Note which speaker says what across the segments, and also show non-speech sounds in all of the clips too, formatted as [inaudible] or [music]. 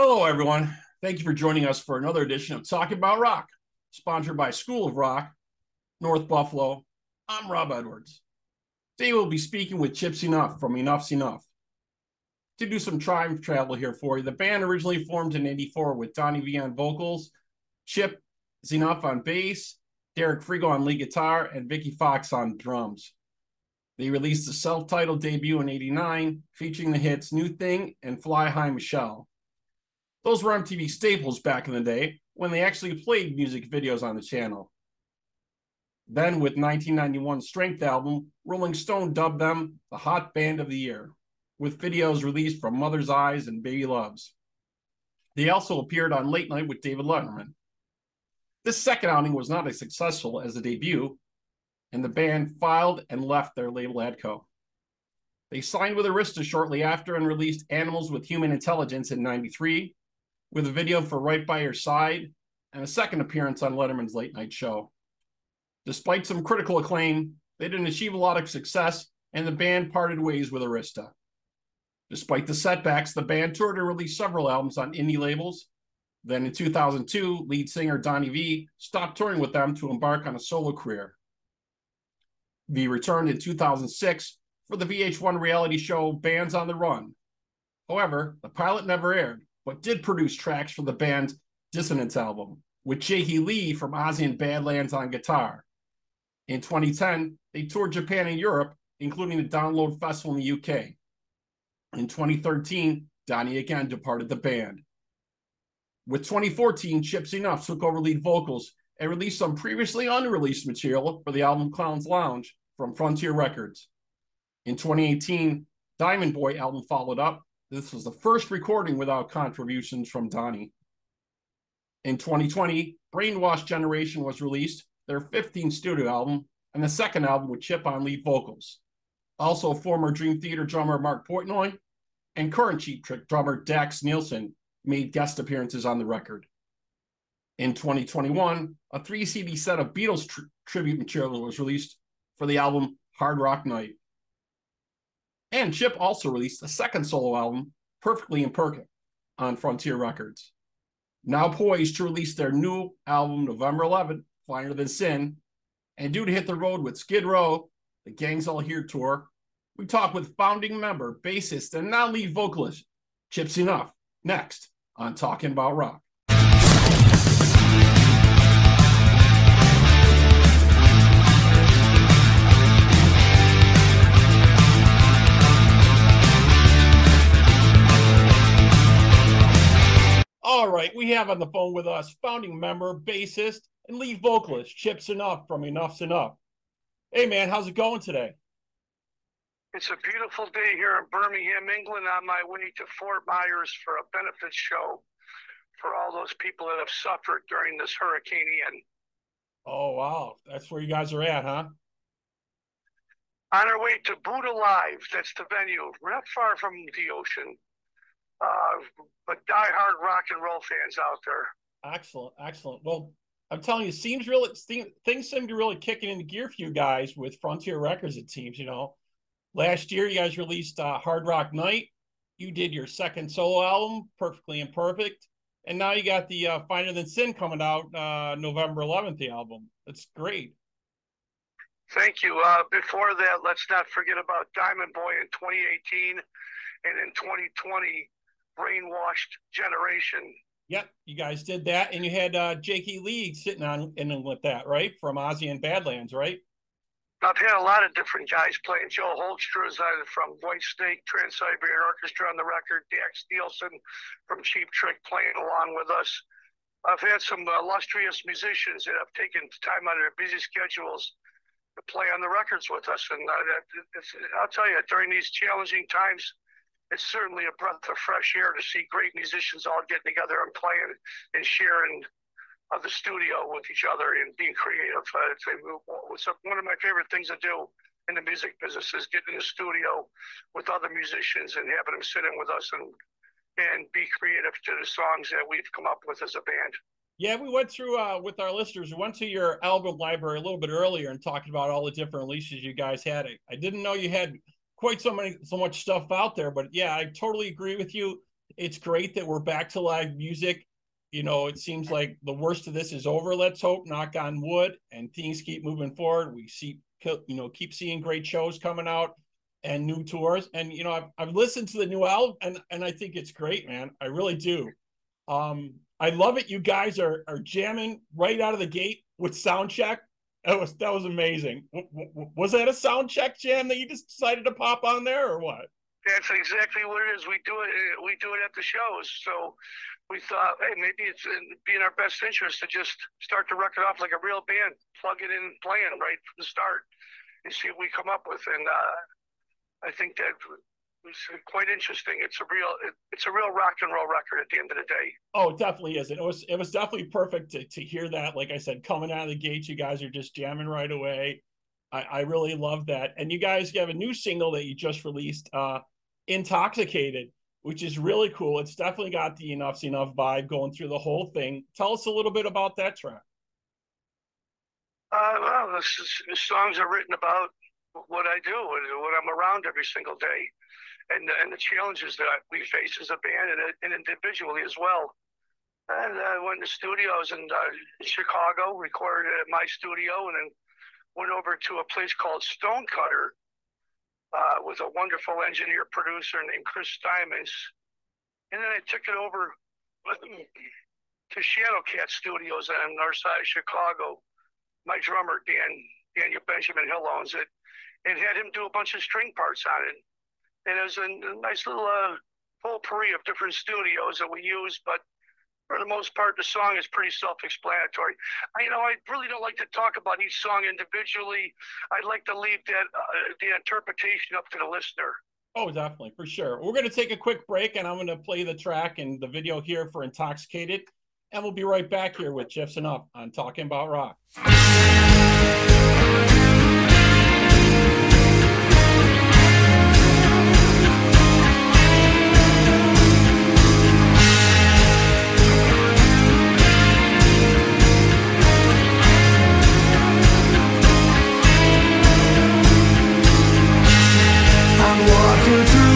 Speaker 1: Hello, everyone. Thank you for joining us for another edition of Talking About Rock, sponsored by School of Rock, North Buffalo. I'm Rob Edwards. Today we'll be speaking with Chip Z'Nuff from Enuff Z'Nuff. To do some time travel here for you, the band originally formed in 84 with Donnie Vie on vocals, Chip Z'Nuff on bass, Derek Frigo on lead guitar, and Vikki Foxx on drums. They released a self-titled debut in 89, featuring the hits New Thing and Fly High Michelle. Those were MTV staples back in the day when they actually played music videos on the channel. Then, with 1991's Strength album, Rolling Stone dubbed them the Hot Band of the Year, with videos released from Mother's Eyes and Baby Loves. They also appeared on Late Night with David Letterman. This second outing was not as successful as the debut, and the band filed and left their label Atco. They signed with Arista shortly after and released Animals with Human Intelligence in 93, with a video for Right by Your Side and a second appearance on Letterman's late night show. Despite some critical acclaim, they didn't achieve a lot of success, and the band parted ways with Arista. Despite the setbacks, the band toured and released several albums on indie labels. Then in 2002, lead singer Donnie Vie stopped touring with them to embark on a solo career. Vie returned in 2006 for the VH1 reality show Bands on the Run. However, the pilot never aired, but did produce tracks for the band's Dissonance album, with Jakey Lee from Ozzy and Badlands on guitar. In 2010, they toured Japan and Europe, including the Download Festival in the UK. In 2013, Donnie again departed the band. With 2014, Chip Z'Nuff took over lead vocals and released some previously unreleased material for the album Clown's Lounge from Frontier Records. In 2018, Diamond Boy album followed up, this was the first recording without contributions from Donnie. In 2020, Brainwash Generation was released, their 15th studio album, and the second album with Chip on lead vocals. Also, former Dream Theater drummer Mark Portnoy and current Cheap Trick drummer Dax Nielsen made guest appearances on the record. In 2021, a three CD set of Beatles tri- tribute material was released for the album Hard Rock Night. And Chip also released a second solo album, Perfectly Imperfect, on Frontier Records. Now poised to release their new album November 11th, Finer Than Sin, and due to hit the road with Skid Row, the Gangs All Here tour, we talk with founding member, bassist, and now lead vocalist, Chip Z'Nuff, next on Talking About Rock. Have on the phone with us founding member, bassist, and lead vocalist Chip Z'Nuff from Enuff Z'Nuff. Hey man, how's it going today?
Speaker 2: It's a beautiful day here in Birmingham, England, on my way to Fort Myers for a benefit show for all those people that have suffered during this Hurricane Ian.
Speaker 1: Oh wow, that's where you guys are at, huh?
Speaker 2: On our way to Buddha Live, that's the venue, not far from the ocean. Uh, but die-hard rock and roll fans out there.
Speaker 1: Excellent, excellent. Well, I'm telling you, seems really things seem to really kicking into gear for you guys with Frontier Records. It seems, you know, last year you guys released uh, Hard Rock Night. You did your second solo album, Perfectly Imperfect, and now you got the uh, Finer Than Sin coming out uh, November 11th. The album, that's great.
Speaker 2: Thank you. Uh, before that, let's not forget about Diamond Boy in 2018, and in 2020 brainwashed generation.
Speaker 1: Yep, you guys did that, and you had uh, Jakey Lee sitting on in with that, right? From Ozzy and Badlands, right?
Speaker 2: I've had a lot of different guys playing. Joel Hoekstra is from Whitesnake Trans Siberian Orchestra on the record. Dax Nielsen from Cheap Trick playing along with us. I've had some illustrious musicians that have taken time out of their busy schedules to play on the records with us. And uh, I'll tell you, during these challenging times, it's certainly a breath of fresh air to see great musicians all getting together and playing and sharing uh, the studio with each other and being creative. Uh, it's, one of my favorite things to do in the music business is get in the studio with other musicians and having them sit in with us and and be creative to the songs that we've come up with as a band.
Speaker 1: Yeah, we went through uh, with our listeners. We went to your album library a little bit earlier and talked about all the different releases you guys had. I, I didn't know you had quite so many so much stuff out there but yeah i totally agree with you It's great that we're back to live music. You know, it seems like the worst of this is over. Let's hope, knock on wood, and things keep moving forward. We see, you know, keep seeing great shows coming out and new tours. And you know, I've, I've listened to the new album, and and I think it's great, man. I really do. Um, I love it. You guys are are jamming right out of the gate with sound check. That was that was amazing. Was that a sound check jam that you just decided to pop on there, or what?
Speaker 2: That's exactly what it is. We do it. We do it at the shows. So we thought, hey, maybe it's be in our best interest to just start the record off like a real band, plug it in, playing right from the start, and see what we come up with. And uh, I think that was quite interesting. It's a real, it, it's a real rock and roll record at the end of the day.
Speaker 1: Oh, it definitely is. It was, it was definitely perfect to to hear that. Like I said, coming out of the gate, you guys are just jamming right away. I, I really love that. And you guys have a new single that you just released, uh, Intoxicated which is really cool. It's definitely got the Enuff Z'Nuff vibe going through the whole thing. Tell us a little bit about that track.
Speaker 2: Uh, well, the, the songs are written about what I do, what I'm around every single day, and and the challenges that we face as a band and, and individually as well. And I went to studios in, uh, Chicago, recorded at my studio, and then went over to a place called Stonecutter, uh, with a wonderful engineer producer named Chris Stymons. And then I took it over [clears throat] to Shadowcat Studios on the north side of Chicago. My drummer, Dan Daniel Benjamin Hill owns it, and had him do a bunch of string parts on it. And it was a, nice little uh, potpourri of different studios that we used, but for the most part, the song is pretty self-explanatory. I, you know, I really don't like to talk about each song individually. I'd like to leave that uh, the interpretation up to the listener.
Speaker 1: Oh, definitely, for sure. We're going to take a quick break, and I'm going to play the track and the video here for "Intoxicated," and we'll be right back here with Chip Z'Nuff on Talking About Rock. could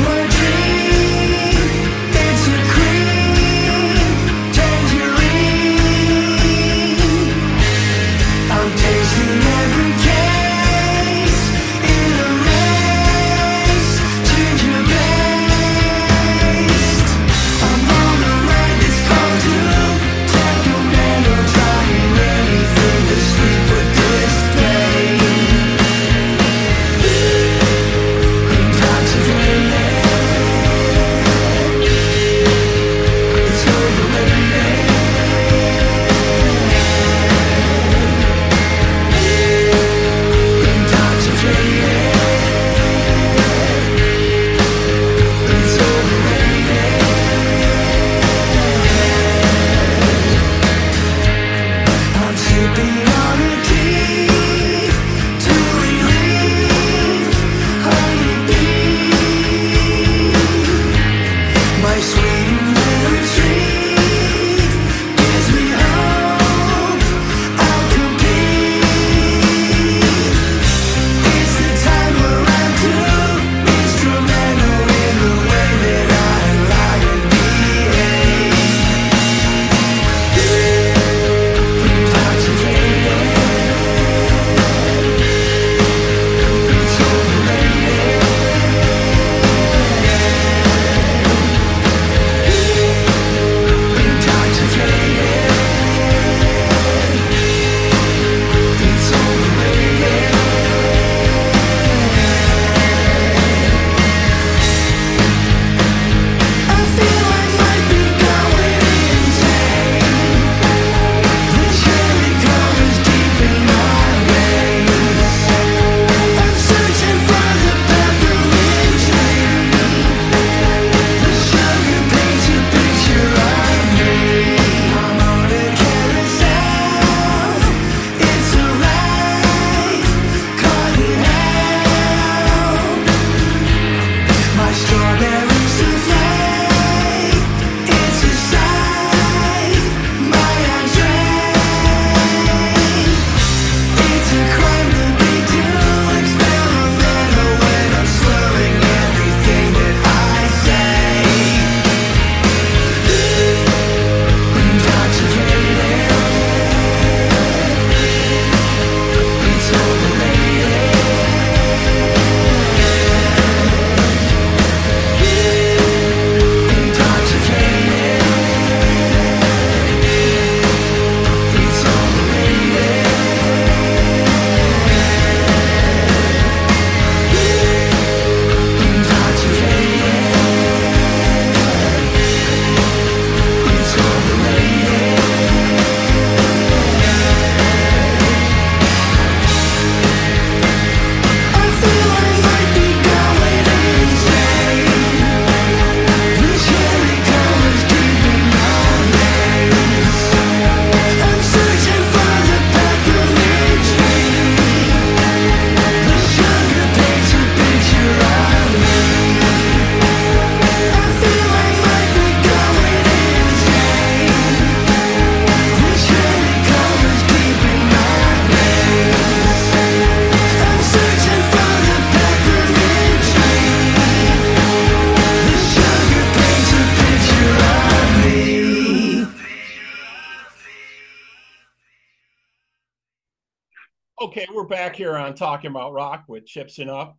Speaker 1: Okay, we're back here on Talking About Rock with Chip Z'Nuff.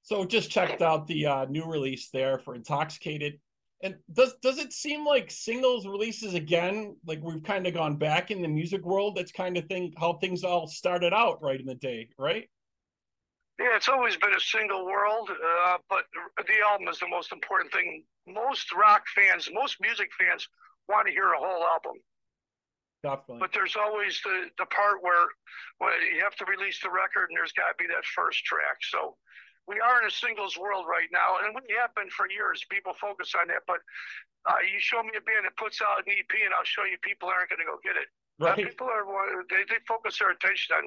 Speaker 1: So just checked out the uh, new release there for Intoxicated. And does does it seem like singles releases again, like we've kind of gone back in the music world? That's kind of thing how things all started out right in the day, right?
Speaker 2: Yeah, it's always been a single world, uh, but the album is the most important thing. Most rock fans, most music fans want to hear a whole album.
Speaker 1: Definitely.
Speaker 2: But there's always the, the part where, where you have to release the record and there's got to be that first track. So we are in a singles world right now, and we have been for years. People focus on that, but uh, you show me a band that puts out an EP, and I'll show you people aren't going to go get it. Right. Uh, people are they, they focus their attention on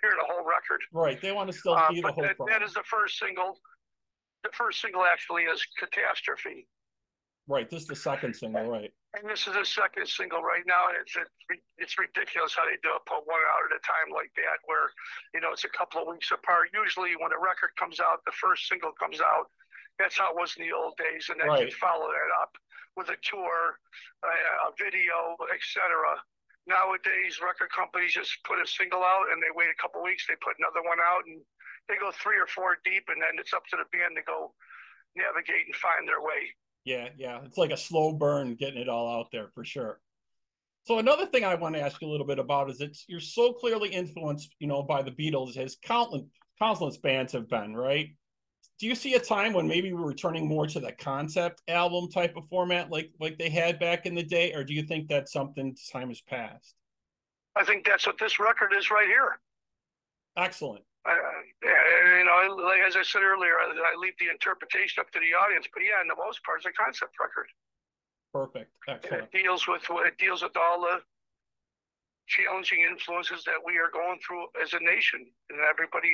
Speaker 2: hearing the whole record.
Speaker 1: Right. They want to still
Speaker 2: uh,
Speaker 1: the whole.
Speaker 2: That, that is the first single. The first single actually is Catastrophe.
Speaker 1: Right. This is the second single, right?
Speaker 2: And this is the second single right now, and it's it's ridiculous how they do it. Put one out at a time like that, where you know it's a couple of weeks apart. Usually, when a record comes out, the first single comes out. That's how it was in the old days, and then right. you follow that up with a tour, a, a video, etc. Nowadays, record companies just put a single out, and they wait a couple weeks. They put another one out, and they go three or four deep, and then it's up to the band to go navigate and find their way.
Speaker 1: Yeah, yeah. It's like a slow burn getting it all out there for sure. So another thing I want to ask you a little bit about is it's you're so clearly influenced, you know, by the Beatles as countless countless bands have been, right? Do you see a time when maybe we're returning more to the concept album type of format like like they had back in the day, or do you think that's something time has passed?
Speaker 2: I think that's what this record is right here.
Speaker 1: Excellent.
Speaker 2: Uh, you know, like as I said earlier, I, I, leave the interpretation up to the audience. But yeah, in the most part, it's a concept record.
Speaker 1: Perfect. Excellent.
Speaker 2: It deals with it deals with all the challenging influences that we are going through as a nation, and everybody,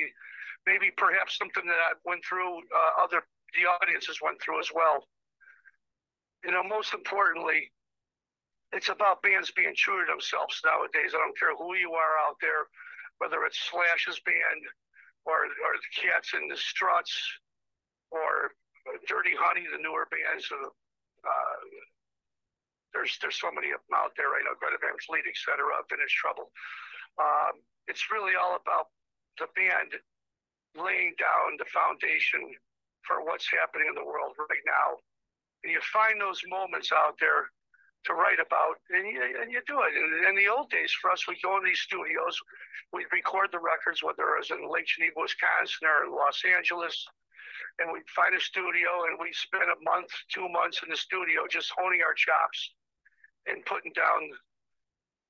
Speaker 2: maybe perhaps something that I went through, uh, other the audiences went through as well. You know, most importantly, it's about bands being true to themselves nowadays. I don't care who you are out there, whether it's Slash's band or or the Cats and the Struts, or Dirty Honey, the newer bands. Uh, there's there's so many of them out there right now. Greta Van Fleet, etc. Vintage Trouble. Um, it's really all about the band laying down the foundation for what's happening in the world right now. And you find those moments out there to write about, and you, and you do it. In, in the old days, for us, we'd go in these studios, we'd record the records, whether it was in Lake Geneva, Wisconsin, or in Los Angeles, and we'd find a studio, and we'd spend a month, two months in the studio just honing our chops and putting down,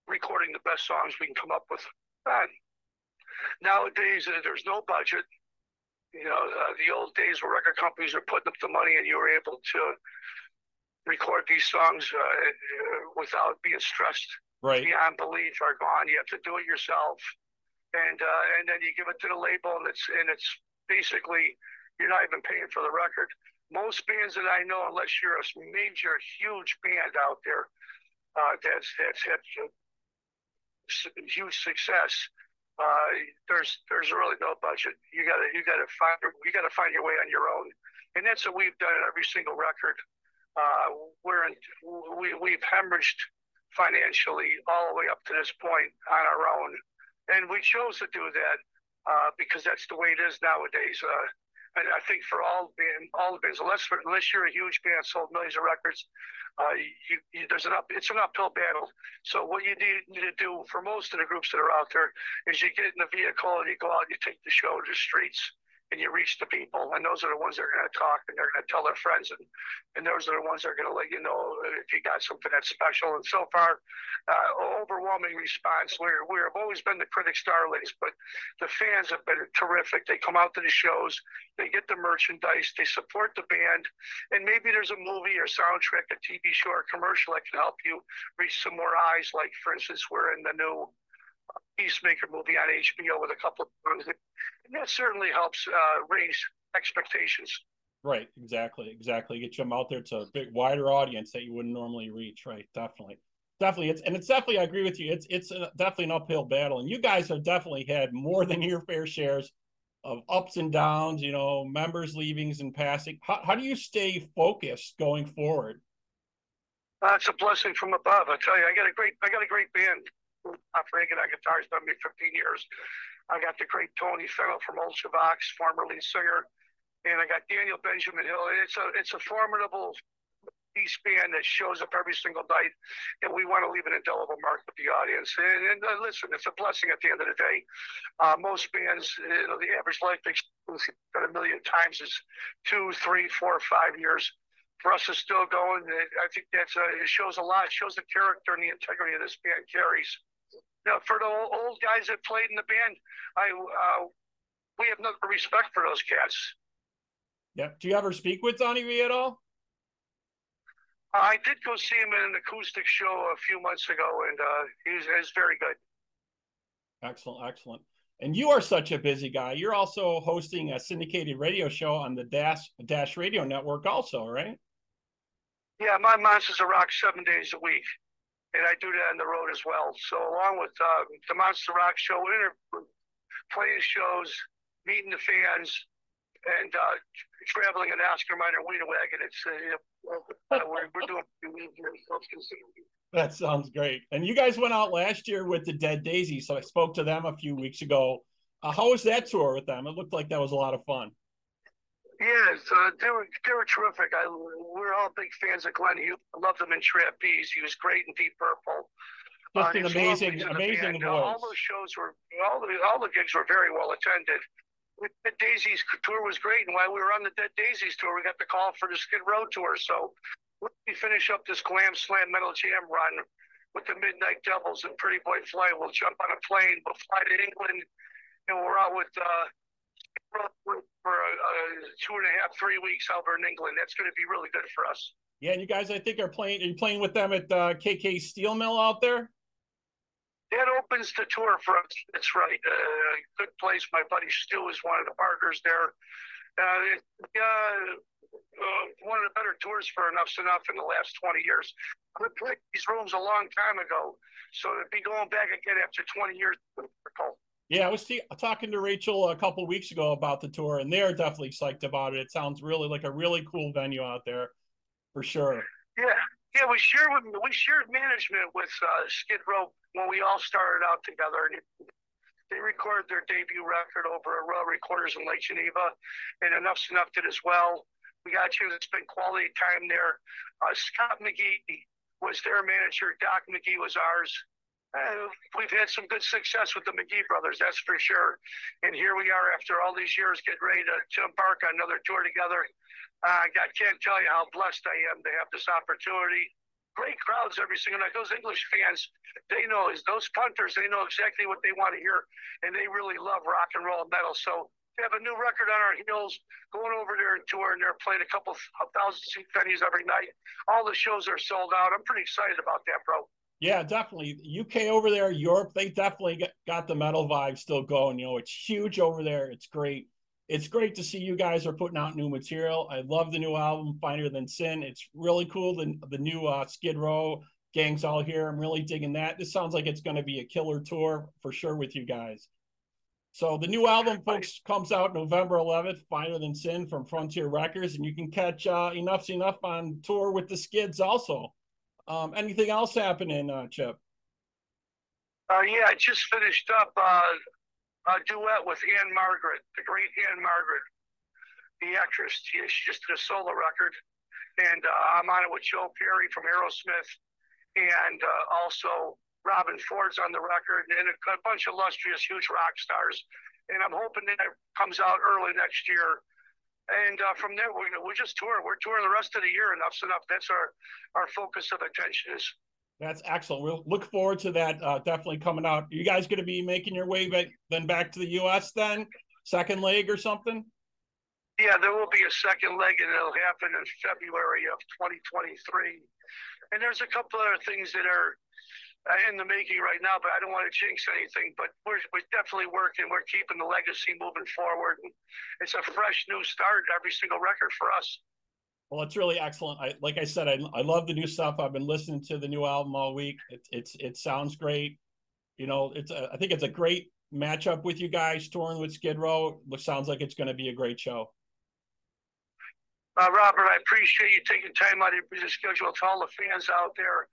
Speaker 2: recording the best songs we can come up with. And nowadays, uh, there's no budget. You know, uh, the old days where record companies were putting up the money, and you were able to record these songs uh, without being stressed
Speaker 1: right.
Speaker 2: beyond belief are gone. You have to do it yourself, and uh, and then you give it to the label, and it's and it's basically you're not even paying for the record. Most bands that I know, unless you're a major, huge band out there uh, that's that's had huge success, uh, there's there's really no budget. You gotta you gotta find you gotta find your way on your own, and that's what we've done in every single record uh, we're in, we, we've hemorrhaged financially all the way up to this point on our own. And we chose to do that uh, because that's the way it is nowadays. Uh, and I think for all band, all the bands, unless unless you're a huge band, sold millions of records, uh, you, you, there's an up, it's an uphill battle. So what you need, need, to do for most of the groups that are out there is you get in the vehicle and you go out and you take the show to the streets and you reach the people, and those are the ones that are going to talk and they're going to tell their friends, and and those are the ones that are going to let you know if you got something that's special. And so far, uh, overwhelming response. We're we have always been the critics' darlings, but the fans have been terrific. They come out to the shows, they get the merchandise, they support the band, and maybe there's a movie or soundtrack, a TV show or commercial that can help you reach some more eyes. Like for instance, we're in the new Peacemaker movie on HBO with a couple of songs. And that certainly helps uh, raise expectations.
Speaker 1: Right, exactly, exactly. Get them out there to a big wider audience that you wouldn't normally reach. Right, definitely, definitely. It's and it's definitely. I agree with you. It's it's a, definitely an uphill battle, and you guys have definitely had more than your fair shares of ups and downs. You know, members leavings and passing. How how do you stay focused going forward?
Speaker 2: That's a blessing from above. I tell you, I got a great I got a great band. Reagan on guitar's done me 15 years. I got the great Tony Fennell from Old Ultravox, former lead singer, and I got Daniel Benjamin Hill. It's a it's a formidable piece band that shows up every single night, and we want to leave an indelible mark with the audience. And, and uh, listen, it's a blessing at the end of the day. Uh, most bands, you know, the average life expectancy a million times is two, three, four, five years. For us to still going, I think that's a, it shows a lot. It shows the character and the integrity of this band carries. Now, for the old guys that played in the band, I uh, we have no respect for those cats.
Speaker 1: Yeah. Do you ever speak with Donnie Ree at all?
Speaker 2: I did go see him in an acoustic show a few months ago, and uh, he was, he was very good.
Speaker 1: Excellent, excellent. And you are such a busy guy. You're also hosting a syndicated radio show on the Dash Dash Radio Network, also, right?
Speaker 2: Yeah, my Monsters of Rock seven days a week, and I do that on the road as well. So along with uh, the Monster Rock show, inter- playing shows, meeting the fans, and uh, traveling an Oscar Mayer Wiener wagon. It's uh, uh, we're, we're doing
Speaker 1: That sounds great. And you guys went out last year with the Dead Daisy, so I spoke to them a few weeks ago. Uh, how was that tour with them? It looked like that was a lot of fun.
Speaker 2: Yes, uh, they were they were terrific. I we're all big fans of Glenn Hughes. I loved him in Trapeze. He was great in Deep Purple.
Speaker 1: Just uh, an amazing, amazing voice.
Speaker 2: All those shows were all the all the gigs were very well attended. Dead Daisies tour was great, and while we were on the Dead Daisies tour, we got the call for the Skid Row tour. So let me finish up this Glam Slam Metal Jam run with the Midnight Devils and Pretty Boy Floyd. We'll jump on a plane, we'll fly to England, and we're out with uh, for a, a two and a half, three weeks over in England. That's going to be really good for us.
Speaker 1: Yeah, and you guys, I think, are playing. Are you playing with them at uh, KK Steel Mill out there?
Speaker 2: that opens the tour for us. That's right. Uh, good place. My buddy Stu is one of the partners there. Uh, uh, uh, one of the better tours for Enuff Z'Nuff in the last 20 years. I played these rooms a long time ago, so to be going back again after 20 years difficult.
Speaker 1: Yeah, I was t- talking to Rachel a couple weeks ago about the tour, and they're definitely psyched about it. It sounds really like a really cool venue out there, for sure.
Speaker 2: Yeah, yeah, we shared with we shared management with uh, Skid Row when we all started out together. They recorded their debut record over at Royal Recorders in Lake Geneva, and Enuff Z'Nuff did as well. We got chance to spend quality time there. Uh, Scott McGhee was their manager. Doc McGhee was ours. Uh, we've had some good success with the McGhee brothers, that's for sure. And here we are after all these years, getting ready to, to embark on another tour together. Uh, I can't tell you how blessed I am to have this opportunity. Great crowds every single night. Those English fans, they know those punters, they know exactly what they want to hear, and they really love rock and roll metal. So we have a new record on our heels, going over there and touring there, playing a couple of thousand seat venues every night. All the shows are sold out. I'm pretty excited about that, bro.
Speaker 1: Yeah, definitely. UK over there, Europe, they definitely got the metal vibe still going. You know, it's huge over there. It's great it's great to see you guys are putting out new material. I love the new album, Finer Than Sin. It's really cool. The, the new uh, Skid Row gang's all here. I'm really digging that. This sounds like it's going to be a killer tour for sure with you guys. So the new album, folks, comes out November 11th, Finer Than Sin from Frontier Records, and you can catch uh, Enuff Z'Nuff on tour with the Skids also. Um, anything else happening, uh, Chip?
Speaker 2: Uh, yeah, I just finished up uh, a duet with Ann-Margret, the great Ann-Margret, the actress. She, just did a solo record, and uh, I'm on it with Joe Perry from Aerosmith, and uh, also Robben Ford's on the record, and a, a bunch of illustrious, huge rock stars. And I'm hoping that it comes out early next year. And uh, from there, we're, we're just touring. We're touring the rest of the year. Enough's enough. That's our our focus of attention is
Speaker 1: that's excellent. We'll look forward to that. Uh, definitely coming out. Are you guys going to be making your way back then back to the U.S. then, second leg or something?
Speaker 2: Yeah, there will be a second leg, and it'll happen in February of 2023. And there's a couple other things that are in the making right now, but I don't want to jinx anything. But we're, we're definitely working. We're keeping the legacy moving forward. And it's a fresh new start every single record for us.
Speaker 1: Well, it's really excellent. I like I said, I, I love the new stuff. I've been listening to the new album all week. It, it's it sounds great. You know, it's a, I think it's a great matchup with you guys touring with Skid Row. Which sounds like it's going to be a great show.
Speaker 2: Uh, Robert, I appreciate you taking time out of your busy schedule to all the fans out there.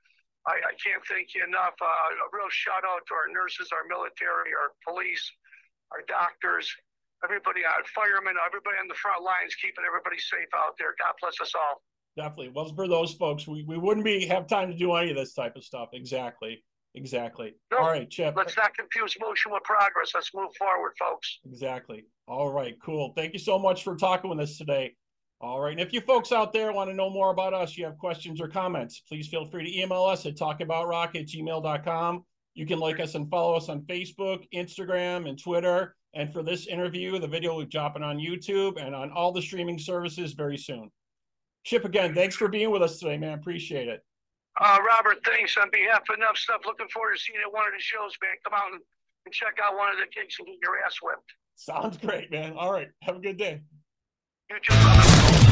Speaker 2: I, I can't thank you enough. Uh, a real shout out to our nurses, our military, our police, our doctors, everybody, our firemen, everybody on the front lines, keeping everybody safe out there. God bless us all.
Speaker 1: Definitely. Well, for those folks. We, we wouldn't be have time to do any of this type of stuff. Exactly. Exactly. All right, Chip.
Speaker 2: Let's not confuse motion with progress. Let's move forward, folks.
Speaker 1: Exactly. All right, cool. Thank you so much for talking with us today. All right. And if you folks out there want to know more about us, you have questions or comments, please feel free to email us at talkaboutrock at gmail.com. You can like us and follow us on Facebook, Instagram, and Twitter. And for this interview, the video will be dropping on YouTube and on all the streaming services very soon. Chip, again, thanks for being with us today, man. Appreciate it.
Speaker 2: Uh, Robert, thanks on behalf of Enuff Z'Nuff. Looking forward to seeing you at one of the shows, man. Come out and, and check out one of the gigs and get your ass whipped.
Speaker 1: Sounds great, man. All right. Have a good day.
Speaker 2: You brother.